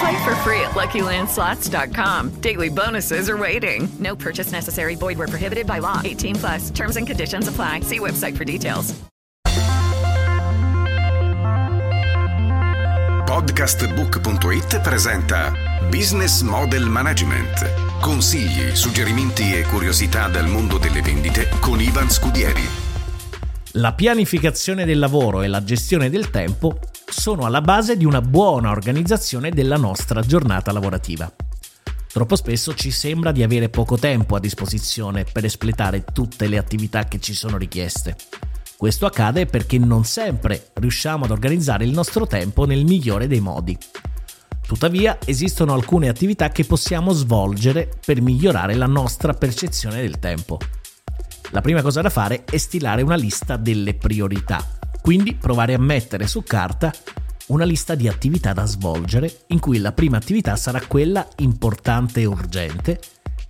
Play for free at LuckyLandSlots.com. Daily bonuses are waiting. No purchase necessary. Void where prohibited by law. 18 plus. Terms and conditions apply. See website for details. Podcastbook.it presenta Business Model Management. Consigli, suggerimenti e curiosità dal mondo delle vendite con Ivan Scudieri. La pianificazione del lavoro e la gestione del tempo sono alla base di una buona organizzazione della nostra giornata lavorativa. Troppo spesso ci sembra di avere poco tempo a disposizione per espletare tutte le attività che ci sono richieste. Questo accade perché non sempre riusciamo ad organizzare il nostro tempo nel migliore dei modi. Tuttavia esistono alcune attività che possiamo svolgere per migliorare la nostra percezione del tempo. La prima cosa da fare è stilare una lista delle priorità, quindi provare a mettere su carta una lista di attività da svolgere in cui la prima attività sarà quella importante e urgente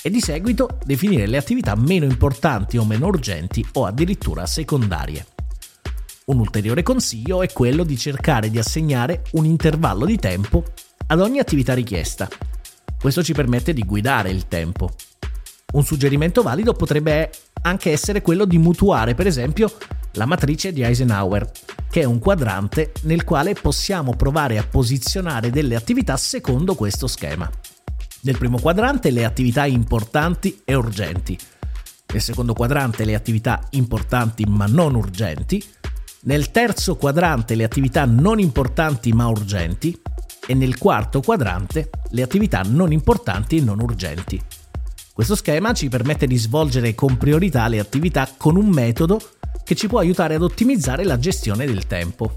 e di seguito definire le attività meno importanti o meno urgenti o addirittura secondarie. Un ulteriore consiglio è quello di cercare di assegnare un intervallo di tempo ad ogni attività richiesta. Questo ci permette di guidare il tempo. Un suggerimento valido potrebbe anche essere quello di mutuare, per esempio, la matrice di Eisenhower, che è un quadrante nel quale possiamo provare a posizionare delle attività secondo questo schema. Nel primo quadrante le attività importanti e urgenti. Nel secondo quadrante le attività importanti ma non urgenti. Nel terzo quadrante le attività non importanti ma urgenti. E nel quarto quadrante le attività non importanti e non urgenti. Questo schema ci permette di svolgere con priorità le attività con un metodo che ci può aiutare ad ottimizzare la gestione del tempo.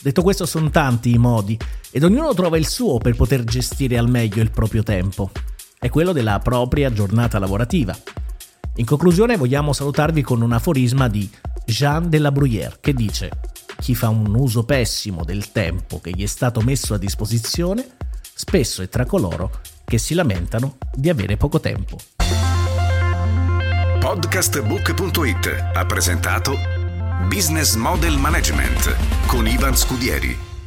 Detto questo sono tanti i modi ed ognuno trova il suo per poter gestire al meglio il proprio tempo. È quello della propria giornata lavorativa. In conclusione vogliamo salutarvi con un aforisma di Jean de la Bruyère che dice chi fa un uso pessimo del tempo che gli è stato messo a disposizione spesso è tra coloro che si lamentano di avere poco tempo. Podcastbook.it ha presentato Business Model Management con Ivan Scudieri.